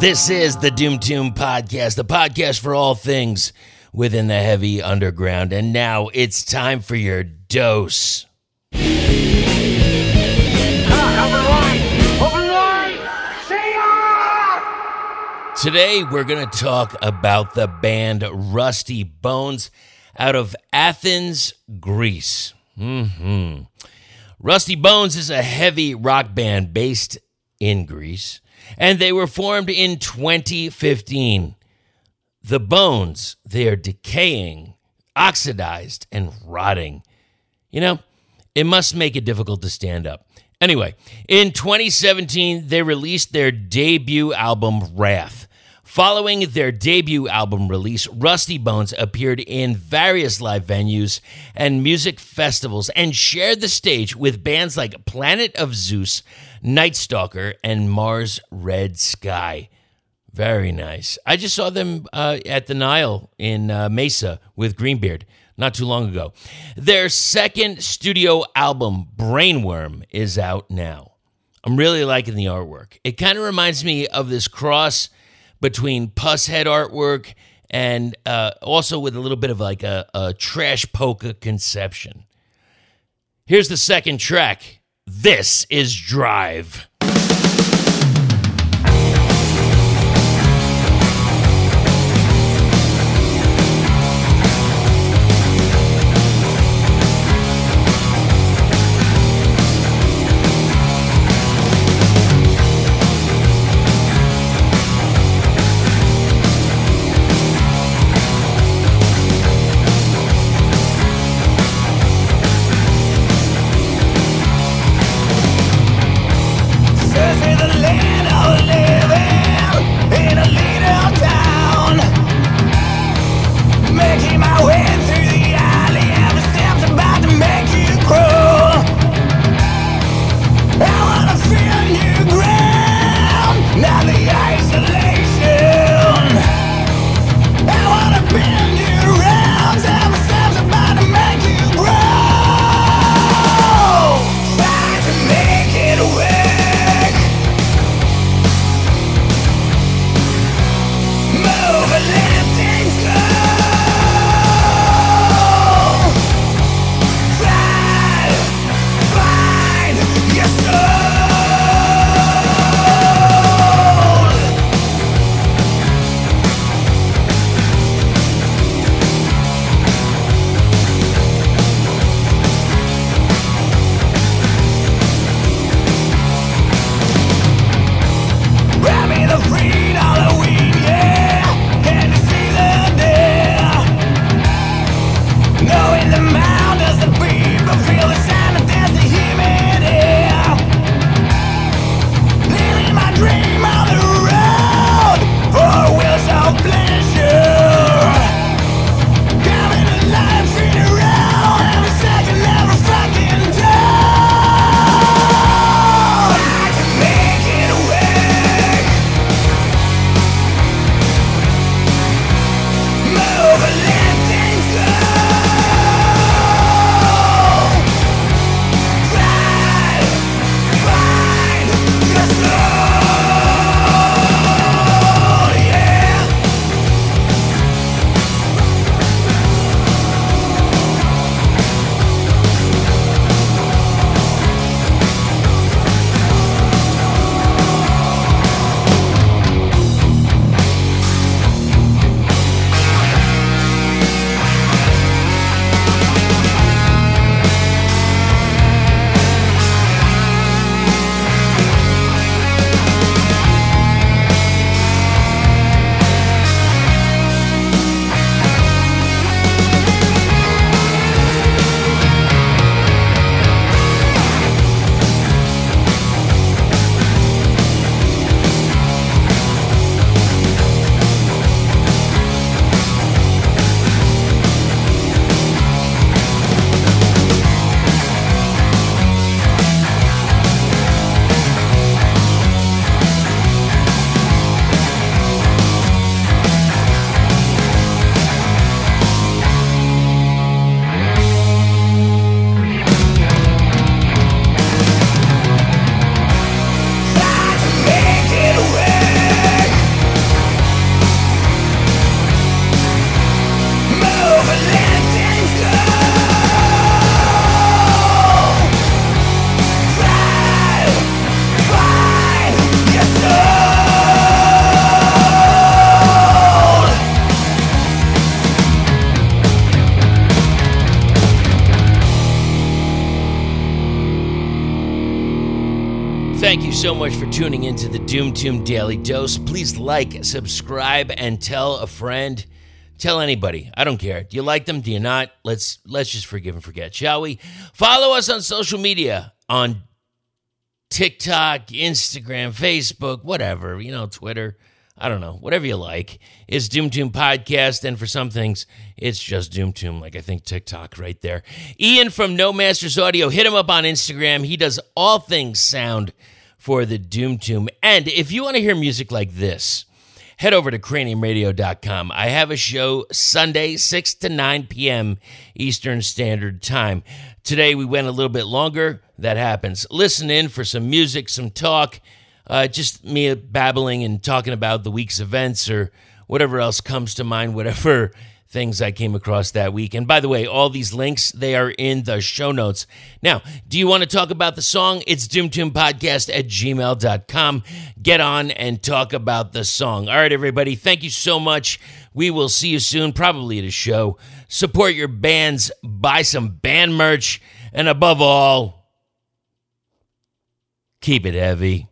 This is the Doom Tomb Podcast, the podcast for all things within the heavy underground. And now it's time for your dose. Today, we're going to talk about the band Rusty Bonez out of Athens, Greece. hmm Rusty Bonez is a heavy rock band based in Greece, and they were formed in 2015. The bones, they are decaying, oxidized, and rotting. You know, it must make it difficult to stand up. Anyway, in 2017, they released their debut album, Wrath. Following their debut album release, Rusty Bonez appeared in various live venues and music festivals and shared the stage with bands like Planet of Zeus, Nightstalker, and Mars Red Sky. Very nice. I just saw them uh, at the Nile in uh, Mesa with Greenbeard not too long ago. Their second studio album, Brainworm, is out now. I'm really liking the artwork. It kind of reminds me of this cross between Pushead artwork and uh, also with a little bit of like a, a trash polka conception. Here's the second track. This is Drive. in so much for tuning into the Doom Tomb Daily Dose. Please like, subscribe, and tell a friend. Tell anybody. I don't care. Do you like them? Do you not? Let's let's just forgive and forget, shall we? Follow us on social media on TikTok, Instagram, Facebook, whatever, you know, Twitter. I don't know, whatever you like. It's Doom Tomb Podcast, and for some things, it's just Doom Tomb, like I think TikTok right there. Ian from No Masters Audio, hit him up on Instagram. He does all things sound for the Doom Tomb. And if you want to hear music like this, head over to craniumradio.com. I have a show Sunday, 6 to 9 p.m. Eastern Standard Time. Today we went a little bit longer. That happens. Listen in for some music, some talk uh, just me babbling and talking about the week's events or whatever else comes to mind, whatever things I came across that week. And by the way, all these links, they are in the show notes. Now, do you want to talk about the song? It's doomtombpodcast at gmail.com. Get on and talk about the song. All right, everybody, thank you so much. We will see you soon, probably at a show. Support your bands, buy some band merch, and above all, keep it heavy.